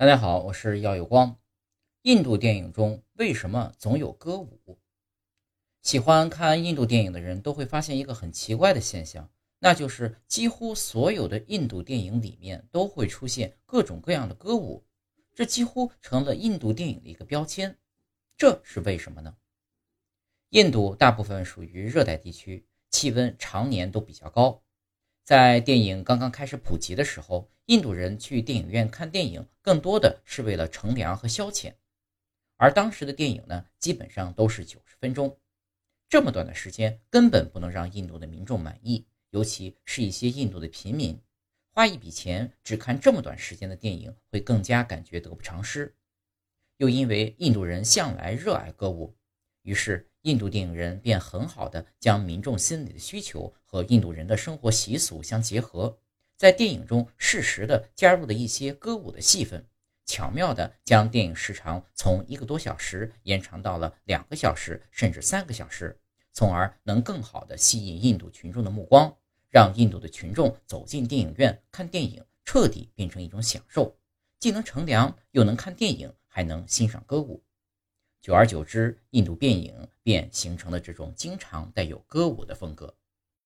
大家好，我是耀有光。印度电影中为什么总有歌舞？喜欢看印度电影的人都会发现一个很奇怪的现象，那就是几乎所有的印度电影里面都会出现各种各样的歌舞，这几乎成了印度电影的一个标签。这是为什么呢？印度大部分属于热带地区，气温常年都比较高。在电影刚刚开始普及的时候，印度人去电影院看电影更多的是为了乘凉和消遣，而当时的电影呢，基本上都是九十分钟，这么短的时间根本不能让印度的民众满意，尤其是一些印度的平民，花一笔钱只看这么短时间的电影，会更加感觉得不偿失。又因为印度人向来热爱歌舞，于是。印度电影人便很好的将民众心理的需求和印度人的生活习俗相结合，在电影中适时的加入了一些歌舞的戏份，巧妙的将电影时长从一个多小时延长到了两个小时甚至三个小时，从而能更好的吸引印度群众的目光，让印度的群众走进电影院看电影彻底变成一种享受，既能乘凉又能看电影，还能欣赏歌舞。久而久之，印度电影便形成了这种经常带有歌舞的风格。